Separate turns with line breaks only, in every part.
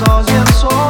找线索。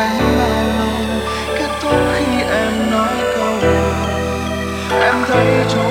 Quen bao lâu kết thúc khi em nói câu em thấy chúng